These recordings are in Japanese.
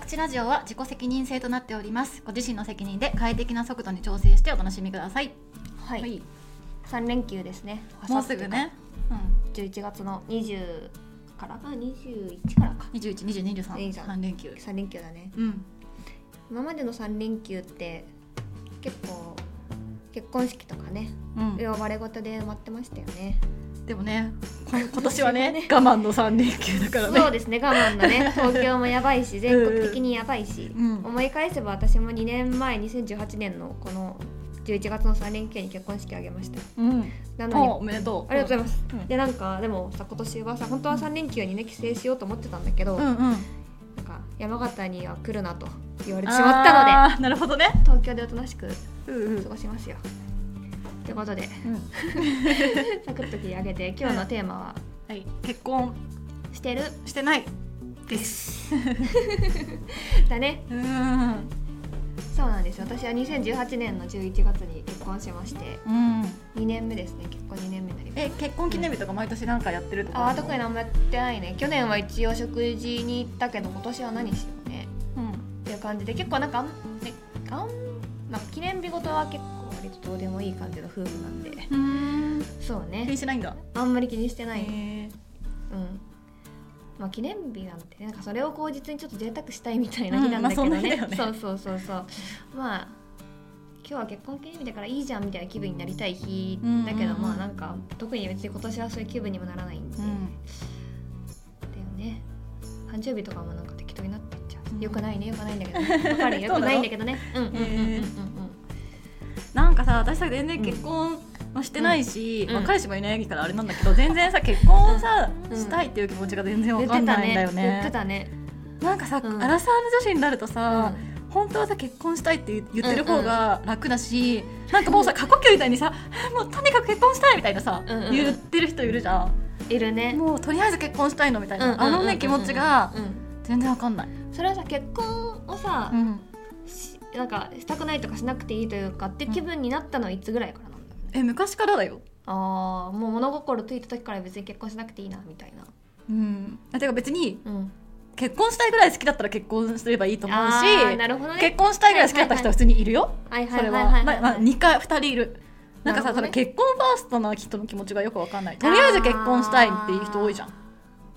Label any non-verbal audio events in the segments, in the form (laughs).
口ラジオは自己責任制となっておりますご自身の責任で快適な速度に調整してお楽しみくださいはい、はい三連休ですねもうすぐね11月の20からあ21からか212023いいじゃん三連休3連休だねうん今までの3連休って結構結婚式とかねうん呼ばれ事で埋まってましたよねでもねこ今年はね我慢の三連休だからね。そうですね我慢のね東京もやばいし全国的にやばいし、うん。思い返せば私も2年前2018年のこの11月の3連休に結婚式あげました。ようん。なのにおおめでとう。ありがとうございます、うん。でなんかでもさ今年はさ本当は3連休にね帰省しようと思ってたんだけど、うんうん。なんか山形には来るなと言われてしまったのでなるほどね。東京でおとなしくうんうん。過ごしますよ。ということでうん。(laughs) サクッと切り上げて今日のテーマは？はい。結婚「してる？してない。です」(laughs) だね。うん。そうなんです私は2018年の11月に結婚しましてうん。2年目ですね。結婚2年目になります。え結婚記念日とか毎年なんかやってるとか？あー特に何もやってないね。去年は一応食事に行ったけど今年は何しようね。うん。っていう感じで結構なんかあん、ね、あんまあ、記念日ごとは結構割とどうでもいい感じの夫婦なんで。うん。気そうね。にしないんだ。あんまり気にしてない、うん。まあ記念日なんてなんかそれを口実にちょっと贅沢したいみたいな日なんだけどうんまあそね, (laughs) うそうそうそう。まあ今日は結婚記念日だからいいじゃんみたいな気分になりたい日だけど、まあなんか特に別に今年はそういう気分にもならないんで、うん。だよね。誕生日とかもなんか適当になってっちゃう、うん。よくないねよくないんだけどね。(laughs) わかる？よくないんだけどね。うんうんうんうんうん。うんなんかさ私さ全然結婚もしてないし、うん。まあ、彼氏もいないからあれなんだけど全然さ結婚をさ、うん。したいっていう気持ちが全然わかんないんだよね。言ってね。たね。なんかさ、うん。アラサーの女子になるとさ、う本当はさ結婚したいって言言ってる方が楽だし、なんかもうさ過呼吸みたいにさ「もうとにかく結婚したい」みたいなさ、うんうん。言ってる人いるじゃん。いるね。もうとりあえず結婚したいのみたいな、うんうんうんうん。あのね気持ちがうん。全然わかんない。それはさ結婚をさ、うん。しなんかしたくないとかしなくていいというかって気分になったのはいつぐらいからなんだろうね、え昔からだよ。ああもう物心ついた時から別に結婚しなくていいなみたいな。うん、あてか別にうん。結婚したいぐらい好きだったら結婚すればいいと思うしあーなるほどね。結婚したいぐらい好きだった人は普通にいるよ。はいはそれは、いはいはい。まあまあ、2回2人いる。なんかさ、ね。それ結婚ファーストな人の気持ちがよくわかんない。とりあえず結婚したいっていう人多いじゃん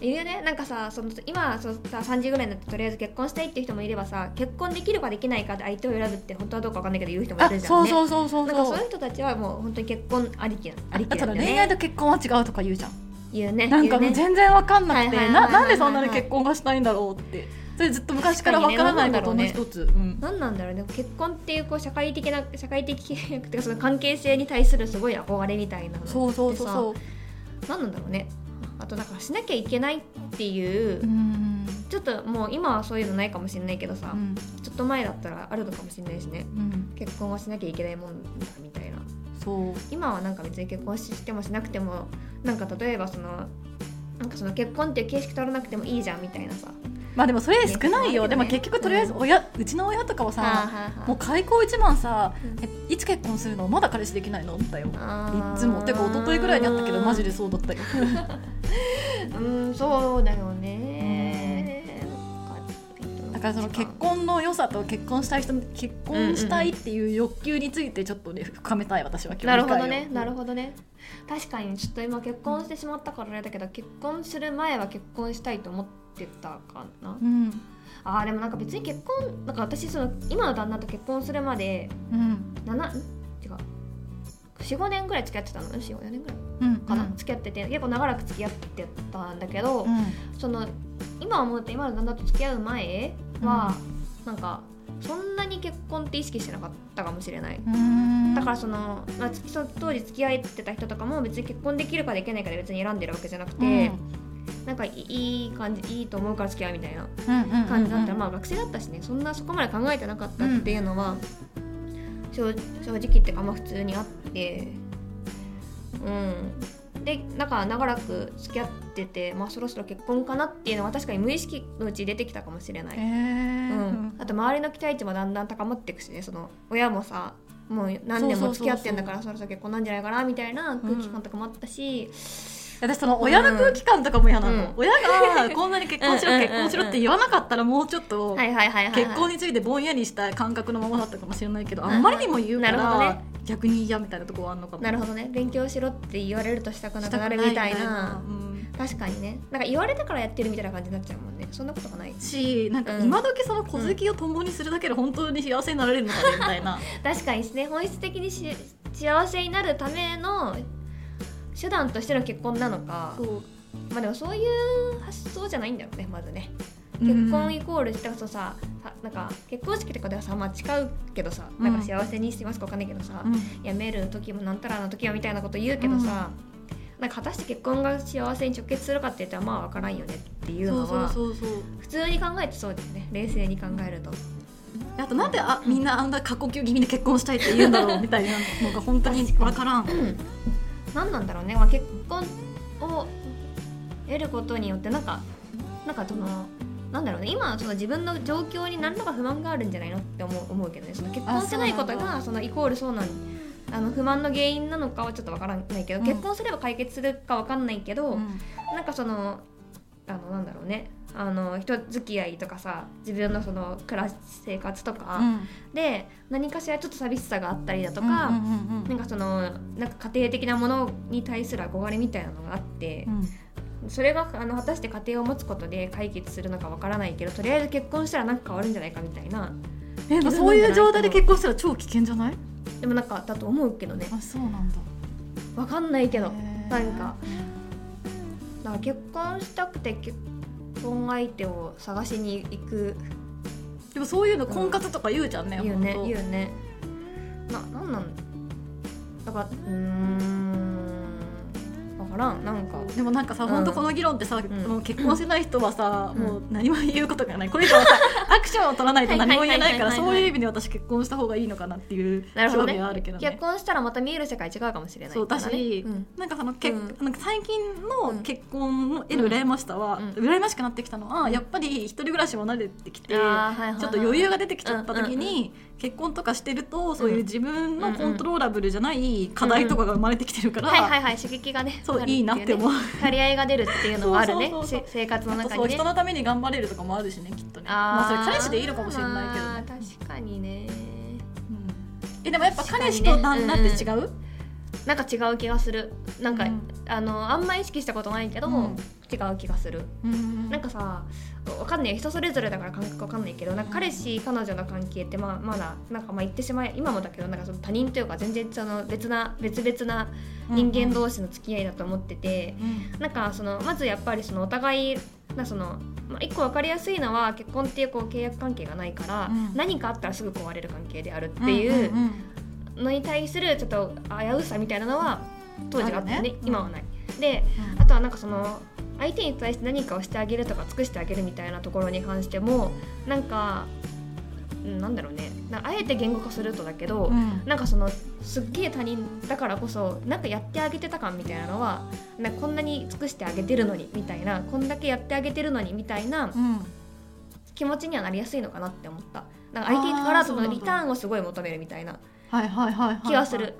いるよね。なんかさその今そのさ30ぐらいになってとりあえず結婚したいっていう人もいればさ結婚できるかできないかで相手を選ぶって本当はどうかわかんないけど言う人もいあるじゃんね。そうそうそうそう。なんかそそういうう人たちはもう本当に結婚ありきなありきあとなんだ恋愛と結婚は違うとか言うじゃん。言うねなんかもう全然わかんなくてななんでそんなに結婚がしたいんだろうってそれずっと昔からわからないことの一つ、うん。何なんだろうね。結婚っていうこう社会的 (laughs) な社会的契約っていうかその関係性に対するすごい憧れみたいなそうそうそうそう。何なんだろうねあとだからしなきゃいけないっていう、うん。ちょっともう今はそういうのないかもしれないけどさ、うん。ちょっと前だったらあるのかもしれないしね。うん。結婚はしなきゃいけないもんだみたいな。そう。今はなんか別に結婚してもしなくてもなんか例えばそのなんかその結婚っていう形式取らなくてもいいじゃんみたいなさ。まあでもそれ少ないよ、ねでも結局とりあえず親、うちの親とかはさ、もう開口一番さ、うん。えいつ結婚するの？まだ彼氏できないの？だよいつも。てか一昨日ぐらいにあったけどマジでそうだったよ (laughs) うんそうだよね。だからその結婚の良さと結婚したい人の結婚したいっていう欲求についてちょっとね深めたい私はなるほどね。なるほどね。確かにちょっと今結婚してしまったからあれだけど結婚する前は結婚したいと思ってたかな。うん。あーでもなんか別に結婚なんか私その今の旦那と結婚するまでうん。7ん違う45年ぐらい付き合ってたの45年ぐらい。うんかな、付き合ってて結構長らく付き合ってたんだけど、うん。その今思うと今の旦那と付き合う前は、なんかそんなに結婚って意識してなかったかもしれない、うん。だからその,、まあ、つその当時付き合ってた人とかも別に結婚できるかできないかで別に選んでるわけじゃなくて、なんかいいい感じいいと思うから付き合うみたいなうん感じだったら、まあ学生だったしねそんなそこまで考えてなかったっていうのは、正正直っていうかまあ普通にあって。うん。でなんか長らく付き合ってて、まあ、そろそろ結婚かなっていうのは確かに無意識のうち出てきたかもしれない、へうーん、あと周りの期待値もだんだん高まっていくしねその親もさもう何年も付き合ってんだからそろそろ結婚なんじゃないかなみたいな空気感とかもあったし、私その親の空気感とかも嫌なの、うん。親がこんなに結婚しろうん結婚しろって言わなかったらもうちょっと結婚についてぼんやりした感覚のままだったかもしれないけどうんあんまりにも言うからね。逆に嫌みたいなところはあるのかも。なるほどね。勉強しろって言われるとしたくなくなるみたいな。うん。確かにね。なんか言われたからやってるみたいな感じになっちゃうもんね。そんなことがないしなんかうん。今時その小好きを共にするだけで本当に幸せになれるのかねみたいな。確かにですね。本質的にし幸せになるための手段としての結婚なのかまあでもそういう発想じゃないんだよねまずね。結婚イコールしてそうささなんか結婚式とかではさまあ誓うけどさうん。なんか幸せにしてますかわかんないけどさ、うん。辞める時もなんたらの時はみたいなこと言うけどさ、なんか果たして結婚が幸せに直結するかって言ったらまあわからんよねっていうのは普通に考えてそうですね冷静に考えると。あとなんであみんなあんな過呼吸気味で結婚したいって言うんだろうみたいなのが本当に分からん。うん何なんだろうね、まあ、結婚を得ることによってなんかなんかそのなんだろうね。今その自分の状況に何らか不満があるんじゃないのって思う思うけどね。その結婚してないことがそのイコールそうなんあの不満の原因なのかはちょっとわからないけど、うん。結婚すれば解決するかわかんないけど、うん。なんかそのあのなんだろうねあの人付き合いとかさ自分のその暮らし生活とか、うん。で何かしらちょっと寂しさがあったりだとか、うんうんうんなんかそのなんか家庭的なものに対する憧れみたいなのがあってう、ん。それがあの果たして家庭を持つことで解決するのかわからないけどとりあえず結婚したらなんか変わるんじゃないかみたいな。えそういう状態で結婚したら超危険じゃない？でもなんかだと思うけどね。あそうなんだ。わかんないけどなんか。だから結婚したくて結婚相手を探しに行くでもそういうの婚活とか言うじゃんね、言うね言うねななんなんだからうーんからんなんかでもなんかさ、うんほんとこの議論ってさ、ん。もう結婚してない人はさ、うん。もう何も言うことがない。これ以上はさ (laughs) アクションを取らないと何も言えないからそういう意味で私結婚した方がいいのかなっていう興味はあるけどね。結婚したらまた見える世界違うかもしれないそうだし、うん。なんかそのけ、うんなんか最近の結婚の得る羨ましさは、うん。羨ましくなってきたのは、やっぱり一人暮らしも慣れてきて、ちょっと余裕が出てきちゃった時うんに、結婚とかしてるとそういう自分のコントローラブルじゃない課題とかが生まれてきてるから、はいはいはい刺激がね。そういいなって思う。(laughs) 張り合いが出るっていうのはあるね。生活の中にね。人のために頑張れるとかもあるしねきっとね。まあそれ彼氏でいいのかもしれないけどね、まあ確かにね。うん。えでもやっぱ彼氏と旦那って違う、なんか違う気がする。なんか、うん。あのあんま意識したことないけど、うん。違う気がする。うん。なんかさわかんない人それぞれだから感覚わかんないけどなんか彼氏彼女の関係ってまあまだなんかまあ言ってしまえ今もだけどなんかその他人というか全然その別な別々な人間同士の付き合いだと思ってて、うん。なんかそのまずやっぱりそのお互いなその、まあ、一個分かりやすいのは結婚っていうこう契約関係がないから、うん。何かあったらすぐ壊れる関係であるっていうのに対するちょっと危うさみたいなのは当時はあったよね。ね。今はない。でうん。あとはなんかその相手に対して何かをしてあげるとか尽くしてあげるみたいなところに関してもなんか、うん、なんだろうね。なあえて言語化するとだけど、うん。なんかそのすっげえ他人だからこそなんかやってあげてた感みたいなのはなんかこんなに尽くしてあげてるのにみたいなこんだけやってあげてるのにみたいなうん。気持ちにはなりやすいのかなって思った。なんか相手からそのリターンをすごい求めるみたいなはいはいはいはい気がする。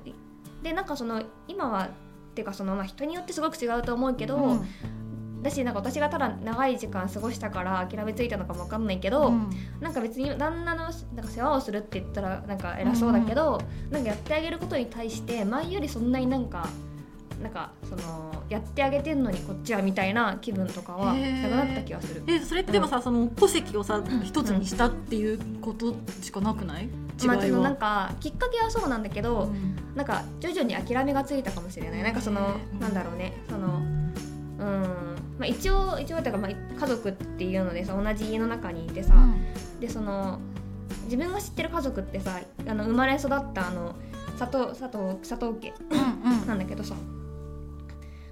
でなんかその今はっていうかその、まあ、人によってすごく違うと思うけど、うん。だしなんか私がただ長い時間過ごしたから諦めついたのかもわかんないけど、うん。なんか別に旦那のなんか世話をするって言ったらなんか偉そうだけど、なんかやってあげることに対して前よりそんなになんかなんかそのやってあげてんのにこっちはみたいな気分とかはなくなった気がする。えそれってでもさ、その戸籍をさ一つにしたっていうことしかなくない？違いは、まあ、なんかきっかけはそうなんだけど、うん。なんか徐々に諦めがついたかもしれない。なんかそのへー。なんだろうね。そのうん。まあ、一応一応というかまあ家族っていうのでさ同じ家の中にいてさ、でその自分が知ってる家族ってさあの生まれ育ったあの佐藤佐藤佐藤家うんうん。なんだけどさ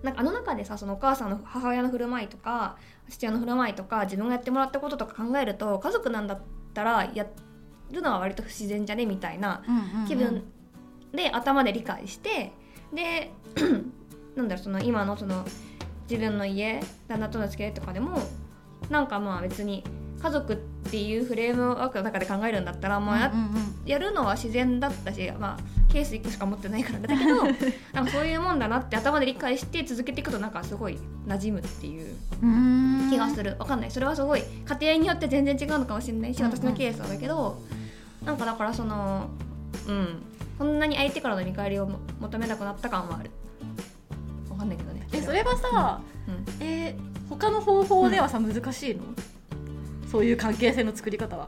なんかあの中でさそのお母さんの母親の振る舞いとか父親の振る舞いとか自分がやってもらったこととか考えると家族なんだったらやるのは割と不自然じゃねみたいな気分で頭で理解してで (clears throat) なんだろうその今のその自分の家旦那との付き合いとかでもなんかまあ別に家族っていうフレームワークの中で考えるんだったらもうや,、うんうんやるのは自然だったし、まあ、ケース1個しか持ってないからだけど (laughs) なんかそういうもんだなって頭で理解して続けていくとなんかすごい馴染むっていううん気がする。わかんない。それはすごい家庭によって全然違うのかもしれないしうんうん私のケースはだけど、なんかだからそのうん。そんなに相手からの見返りをも求めなくなった感はある。わかんないけどね。えそれはさ、うん。えー他の方法ではさ難しいの？そういう関係性の作り方は。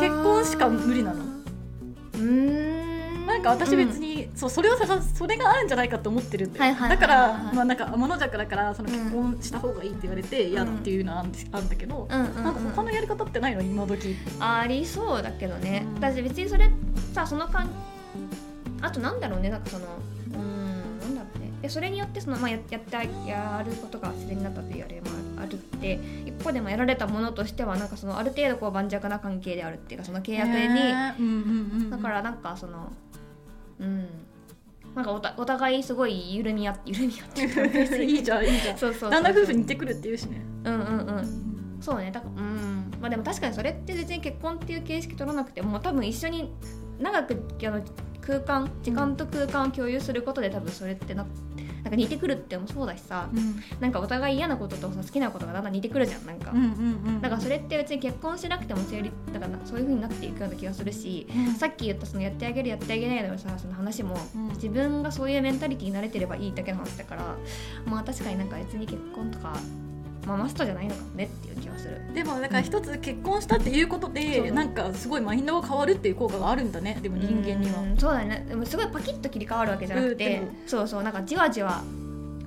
結婚しか無理なの。うーん。なんか私別に、そうそれを探すそれがあるんじゃないかと思ってるんだよ、はいはいはいはいだからまあなんか天の弱だからその結婚した方がいいって言われて嫌だっていうのはあるんだけど、うんうんうん。なんか他のやり方ってないの今時。ありそうだけどね、うん。私別にそれさその間あとなんだろうねなんかそのでそれによってその、まあ、ややったやることが自然になったというあれもあるって一方でもやられたものとしてはなんかそのある程度こう盤石な関係であるっていうかその契約に、だからなんかそのうん。なんかおたお互いすごい緩み合って緩み合ってる (laughs) いいじゃんいいじゃん。そうそうそう旦那夫婦似てくるっていうしね。うんうんうん。そうね。だからうん。まあでも確かにそれって別に結婚っていう形式取らなくても多分一緒に長くあの空間時間と空間を共有することで多分それってななんか似てくるってもそうだしさうん。なんかお互い嫌なこととさ好きなことがだんだん似てくるじゃんなんか、うんうんうんだからそれって別に結婚しなくても成立だからそういう風になっていくような気がするし、うん。さっき言ったそのやってあげるやってあげないのさその話も、うん自分がそういうメンタリティに慣れてればいいだけの話だからまあ確かになんか別に結婚とか、まあ、マストじゃないのかもねっていう気はする。でもだから一つ結婚したっていうことで、そうなんかすごいマインドが変わるっていう効果があるんだね。でも人間には。うん。そうだね。でもすごいパキッと切り替わるわけじゃなくて、うん。でもそうそうなんかじわじわ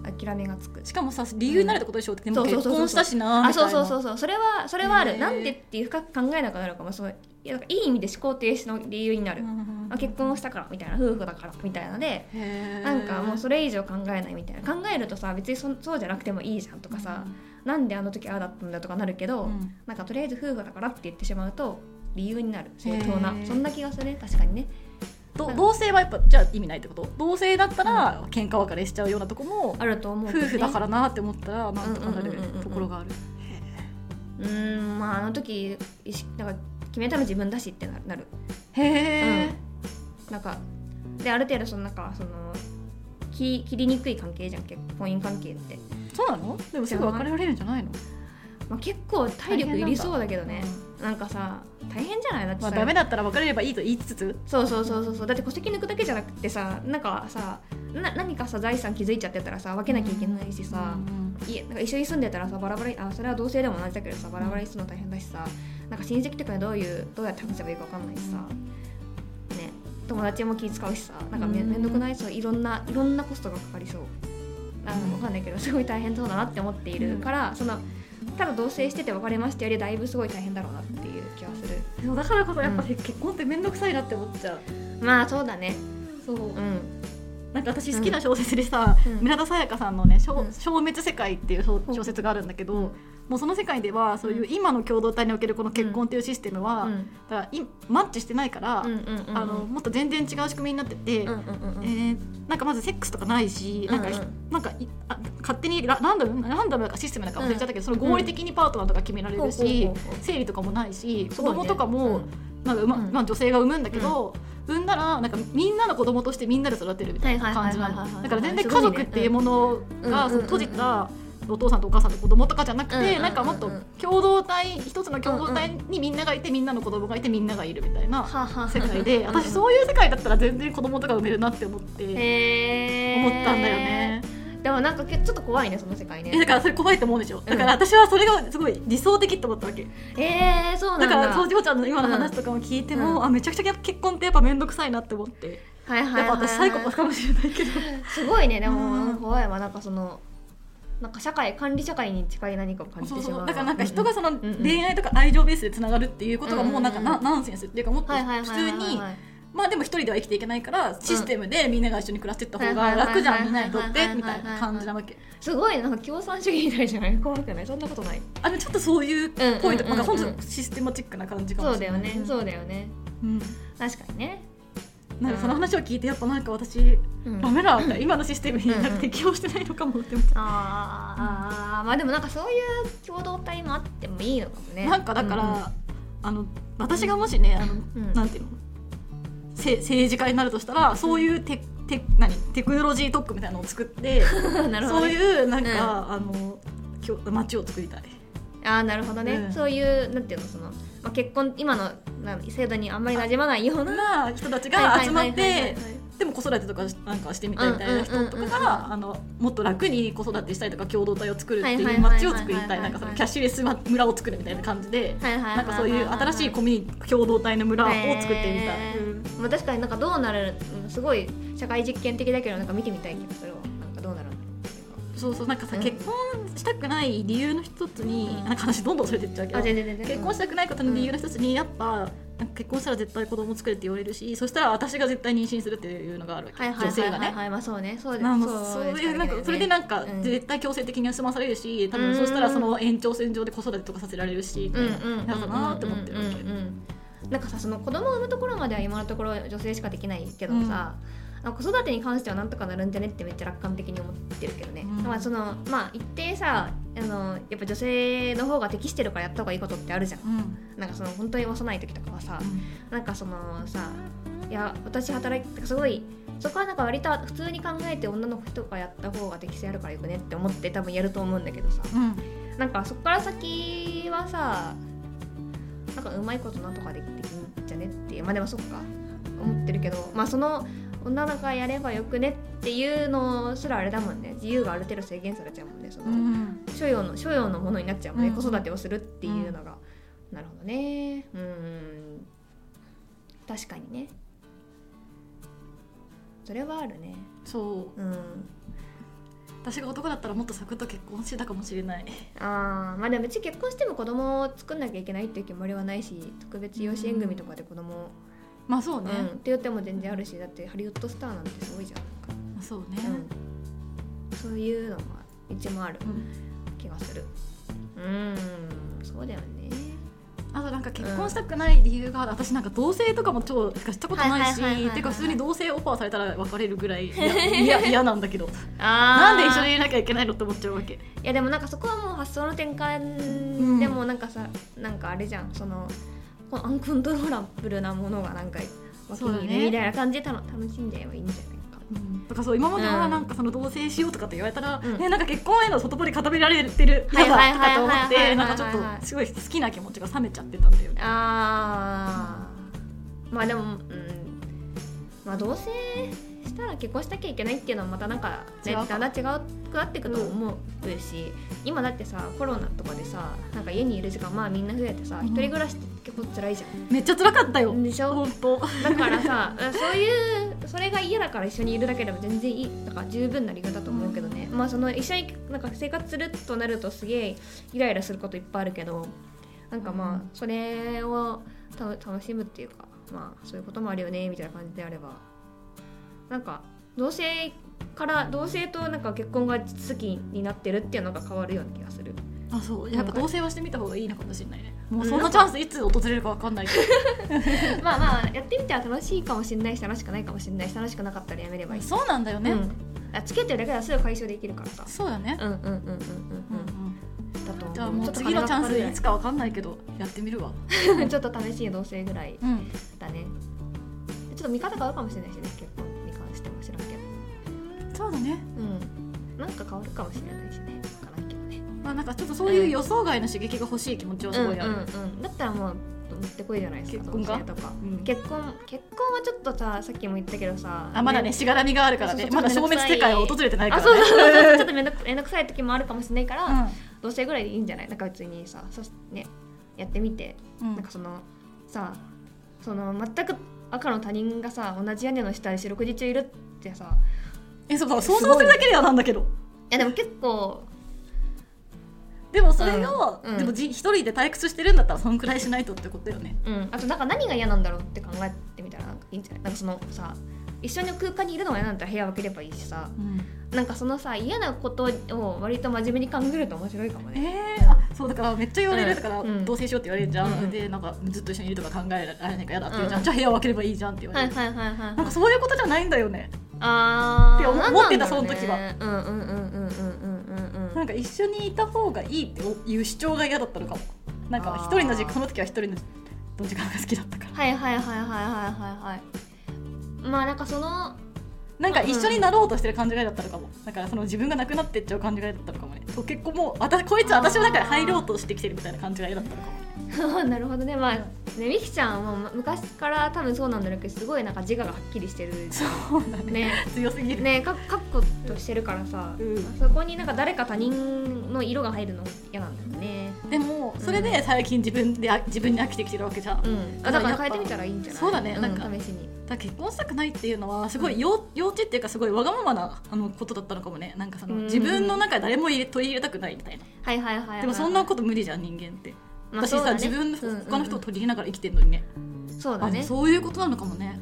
諦めがつく。しかもさ理由になるってことでしょ、うそうそうそう結婚したしなあみたいな。そうそうそうそう。それはそれはあるなんでっていう深く考えなくなるかもそうい。やなんかいい意味で思考停止の理由になる、あ結婚をしたからみたいな夫婦だからみたいなのでななんかもうそれ以上考えないみたいな。考えるとさ別にそそうじゃなくてもいいじゃんとかさ、なんであの時ああだったんだとかなるけど、うん。なんかとりあえず夫婦だからって言ってしまうと理由になる相当な。そんな気がするね確かにね。ど同性はやっぱじゃあ意味ないってこと？同性だったら喧嘩別れしちゃうようなとこも、あると思うね。夫婦だからなって思ったらなんとかなるうんうんうんうんうんところがある。うーんまああの時意識なんか決めたの自分だしってななる。へえ、なんかである程度そのなんかその切切りにくい関係じゃん結婚姻関係って、そうなの？でもすぐ別れられるんじゃないの？まあ、結構体力いりそうだけどね。うなんかさ大変じゃない？だってさ、まあ、ダメだったら別れればいいと言いつつ？そうそうそうそうそう。だって戸籍抜くだけじゃなくてさなんかさな何かさ財産気づいちゃってたらさ分けなきゃいけないしさ、いえなんか一緒に住んでたらさバラバラにあそれは同性でも同じだけどさバラバラにするの大変だしさなんか親戚とかにどういうどうやって話せばいいか分かんないしさ、ね友達も気使うしさなんかめ,、うん。めんどくない？そういろんないろんなコストがかかりそうあの分かんないけどすごい大変そうだなって思っているから、そのただ同棲してて別れましたよりだいぶすごい大変だろうなっていう気がする。でもだからこそやっぱ、うん。結婚って面倒くさいなって思っちゃう。まあそうだね。そう。うん。なんか私好きな小説でさ、うん。村田沙耶香さんのね「消滅世界」っていう小小説があるんだけど、もうその世界ではそういう今の共同体におけるこの結婚っていうシステムは、うん。だからいマッチしてないから、うんうんうんうん。あのもっと全然違う仕組みになってて、うんうんうんうん。えーなんかまずセックスとかないし、なんかうんうん。なんかいあ勝手にラランダムランダムなシステムだか忘れちゃったけど、その合理的にパートナーとか決められるし、生理とかもないし子供とかも、なんか、まうん。まあ、女性が産むんだけど、産んだらなんかみんなの子供としてみんなで育てるみたいな感じなの。だから全然家族っていうものがうん。その閉じたお父さんとお母さんと子供とかじゃなくてうんうんうんうん。なんかもっと共同体一つの共同体にみんながいてみんなの子供がいてみんながいるみたいな世界で (laughs) 私そういう世界だったら全然子供とか産めるなって思って思ったんだよね。でもなんかけちょっと怖いねその世界ね。えだからそれ怖いと思うんでしょ。だから私はそれがすごい理想的って思ったわけ。えー、そうなんだ。だからそうちゃんの今の話とかも聞いても、うん。あめちゃくちゃ結婚ってやっぱ面倒くさいなって思ってはいはいはい、はい、やっぱ私サイコパスかもしれないけどすごいねでも、うん怖いわなんかそのなんか社会管理社会に近い何かを感じそうてしまうそうだからなんか人がその恋愛とか愛情ベースでつながるっていうことがもうなんかナンセンスっていうかもっと普通にまあでも一人では生きていけないからシステムでみんなが一緒に暮らしていった方が楽じゃんみんなにとってみたいな感じなわけ。すごいねなんか共産主義みたいじゃない怖くない。そんなことない。あでもちょっとそういうポイントうんうんうんうん。なんか本当システマチックな感じかもそうだよしれないねそうだよね。うん。確かにね、なんかその話を聞いてやっぱなんか私うん。ダメだ今のシステムになんか適応してないのかもって思っちゃあー。あー。まあでもなんかそういう共同体もあってもいいのかもね。うなんかだからあの私がもしねあの、うん。なんていうの？せ政治家になるとしたらそういうテテ何？テクノロジー特区みたいなのを作って (laughs) なるほど、そうね、いうなんか、あのきょ街を作りたい。ああなるほどね、うん。そういうなんていうのその、まあ、結婚今の制度にあんまり馴染まないようなな人たちが集まってでも子育てとかなんかしてみたいみたいな人とかがあのもっと楽に子育てしたりとか共同体を作るっていう街を作りたい。なんかそのキャッシュレス村を作るみたいな感じでなんかそういう新しいコミュニ共同体の村を作ってみたい。まあ、確かになんかどうなるうんすごい社会実験的だけどなんか見てみたい気がするわ。なんかどうなるそうそうなんかさ、うん。結婚したくない理由の一つになんか話どんどんそれてっちゃうけど結婚したくないことの理由の一つにやっぱ結婚したら絶対子供作れって言われるしそしたら私が絶対妊娠するっていうのがあるはいはい女性がね。まあそうね。そうですまあそうですいうなんかそれでなんかうん。絶対強制的に済まされるし多うん。分そしたらその延長線上で子育てとかさせられるしみたいなだなって思ってるわけ。うんうんうん。なんかさその子供を産むところまでは今のところ女性しかできないけどさ、あ子育てに関してはなんとかなるんじゃねってめっちゃ楽観的に思ってるけどね、うん。まあそのまあ一定さあのやっぱ女性の方が適してるからやった方がいいことってあるじゃん。うん。なんかその本当に幼い時とかはさ、なんかそのさいや私働いてすごいそこはなんか割と普通に考えて女の人がやった方が適性あるからよくねって思って多分やると思うんだけどさ。うん。なんかそこから先はさなんかうまいことなんとかできていいんじゃねってまあでもそっか。思ってるけど。まあその女の子がやればよくねっていうのすらあれだもんね。自由がある程度制限されちゃうもんね。その、うん。所有の所有のものになっちゃうもんね、うん子育てをするっていうのが、なるほどね。うん。確かにね。それはあるね。そう。うん。私が男だったらもっとサクッと結婚してたかもしれない。あー。まあでもうち結婚しても子供を作んなきゃいけないっていう決まりはないし特別養子縁組とかで子供を、まあそうね、うん。って言っても全然あるしだってハリウッドスターなんてすごいじゃん。まあそうね、うん、そういうのも一もあるうん。気がする。うんそうだよね。あとなんか結婚したくない理由が、私なんか同棲とかも超しかしたことないしはいはいはいはいはいてか普通に同棲オファーされたら別れるぐらいいや (laughs) 嫌嫌なんだけど。あなんで一緒にいなきゃいけないのって思っちゃうわけ。いやでもなんかそこはもう発想の転ん。換でもなんかさ、なんかあれじゃん。そのこのアンコントローラブルなものがなんか脇そうだね。にいるみたいな感じでたの楽しんじゃえばいいん。じゃないかとかそう今まではうんなんかその同棲しようとかって言われたら、うん。ねなんか結婚への外堀固められてるはい嫌だとかと思ってなんかちょっとすごい好きな気持ちが冷めちゃってたんだよね。あーまあでもうんまあ同棲したら結婚しなきゃいけないっていうのはまたなんかねだんだん違くなっていくと思うし、今だってさコロナとかでさなんか家にいる時間まあみんな増えてさ、うん。一人暮らしって結構辛いじゃん。めっちゃ辛かったよ。でしょ？本当。だからさ (laughs) そういうそれが嫌だから一緒にいるだけでも全然いいだから十分な理由だと思うけどね、まあその一緒になんか生活するとなるとすげえイライラすることいっぱいあるけどなんかまあそれをた楽しむっていうかまあそういうこともあるよねみたいな感じであればなんか同性から同性となんか結婚が好きになってるっていうのが変わるような気がする。あそう。やっぱ同棲はしてみた方がいいのかもしれないね。もうそんなチャンスいつ訪れるか分かんないけど。(laughs) まあまあやってみては楽しいかもしれないし楽しくないかもしれないし楽しくなかったらやめればいい。そうなんだよね、うん、あつけてるだけではすぐ解消できるからさ。そうだね。うんうんうんうんうん。うんうんだとじゃあもう次のチャンスい。つか分かんないけどやってみるわ。(laughs) ちょっと試しい同棲ぐらいだね、うん、ちょっと見方変わるかもしれないしね結構。うだね。うん。なんか変わるかもしれないしね。分からんけどね。まあなんかちょっとそういう予想外の刺激が欲しい気持ちはすごいある。うんうんうん、だったらもう持ってこいじゃないですか結婚とか、うん。結婚結婚はちょっとささっきも言ったけどさあまだねしがらみがあるからね。まだ消滅世界を訪れてないからね。あそうそうそう (laughs) ちょっとめんどくさい時もあるかもしれないから、うん。同棲ぐらいでいいんじゃない？なんか別にさそしねやってみて。うん。なんかそのさその全く赤の他人がさ同じ屋根の下で四六時中いるってさえそうか想像するだけではなんだけど。いやでも結構。でもそれを、うんうん。でもじ一人で退屈してるんだったらそんくらいしないとってことよね。うん。あとなんか何が嫌なんだろうって考えてみたらなんかいいんじゃない？なんかそのさ一緒の空間にいるのが嫌なんだったら部屋分ければいいしさ。なんかそのさ嫌なことを割と真面目に考えると面白いかもね。えー、あそうだからめっちゃ言われる、うんだから、うん同棲しようって言われるじゃん、うんでなんかずっと一緒にいるとか考えられないから嫌だって言うじゃん、うんじゃあ部屋を分ければいいじゃんって言われる、はいはいはいはいなんはいかそういうことじゃないんだよねあって思ってた、その時は。なんか一緒にいた方がいいっていう主張が嫌だったのかも。なんか一人の時間の時は一人の時間が好きだったから。はいはいはいはいはいはいはい。まあなんかそのなんか一緒になろうとしてる感じがだったのかも、だからその自分がなくなってっちゃう感じがだったのかもね結構もうこいつ私の中に入ろうとしてきてるみたいな感じが嫌だったのかも (laughs) なるほどねまあ、ねみきちゃんはもう昔から多分そうなんだろうけどすごいなんか自我がはっきりしてる。そうだね。ね。強すぎる、ねかかっことしてるからさ、うん。そこになんか誰か他人の色が入るの嫌なんだよね。でもそれで最近自分であ自分に飽きてきてるわけじゃん、うん。あだから変えてみたらいいんじゃない？そうだね。なんか試しに。ら結婚したくないっていうのはすごい幼幼稚っていうかすごいわがままなあのことだったのかもね。なんかそのうん。自分の中で誰も入れ取り入れたくないみたいな。はいはいはいはい。でもそんなこと無理じゃん人間ってまあそうだね。自分うんうん他の人を取り入れながら生きてるのにね,、そうだね。あそういうことなのかもね。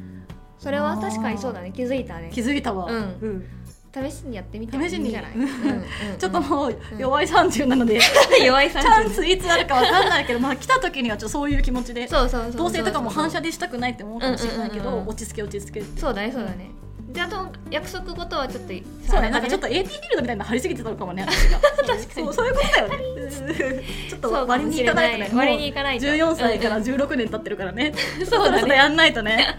それは確かにそうだね。気づいたね。気づいたわ、うん。うん。試しにやってみてもいいんじゃない？試しに。うんうんちょっともう弱い30なので、(laughs) 弱いチャンスいつあるかわかんないけど、まあ来た時にはちょっとそういう気持ちで、そうそうそうそう同性とかも反射でしたくないって思うかもしれないけど、うんうんうんうん。落ち着け落ち着けって。そうだねそうだねであと約束事はちょっとそうね、なんかちょっと AT フィールドみたいなの張りすぎてたのかもね、私が。確かに。そう、そういうことだよね。ちょっと割に行もしれなかないいとね。割に行かないと14歳からうん16年経ってるからね。(laughs) そうだねやんないとね。(laughs)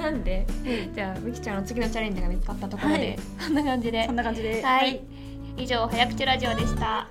なんで？じゃあみきちゃんの次のチャレンジが見つかったところで、はいこんな感じでそんな感じで。はい、以上早口ラジオでした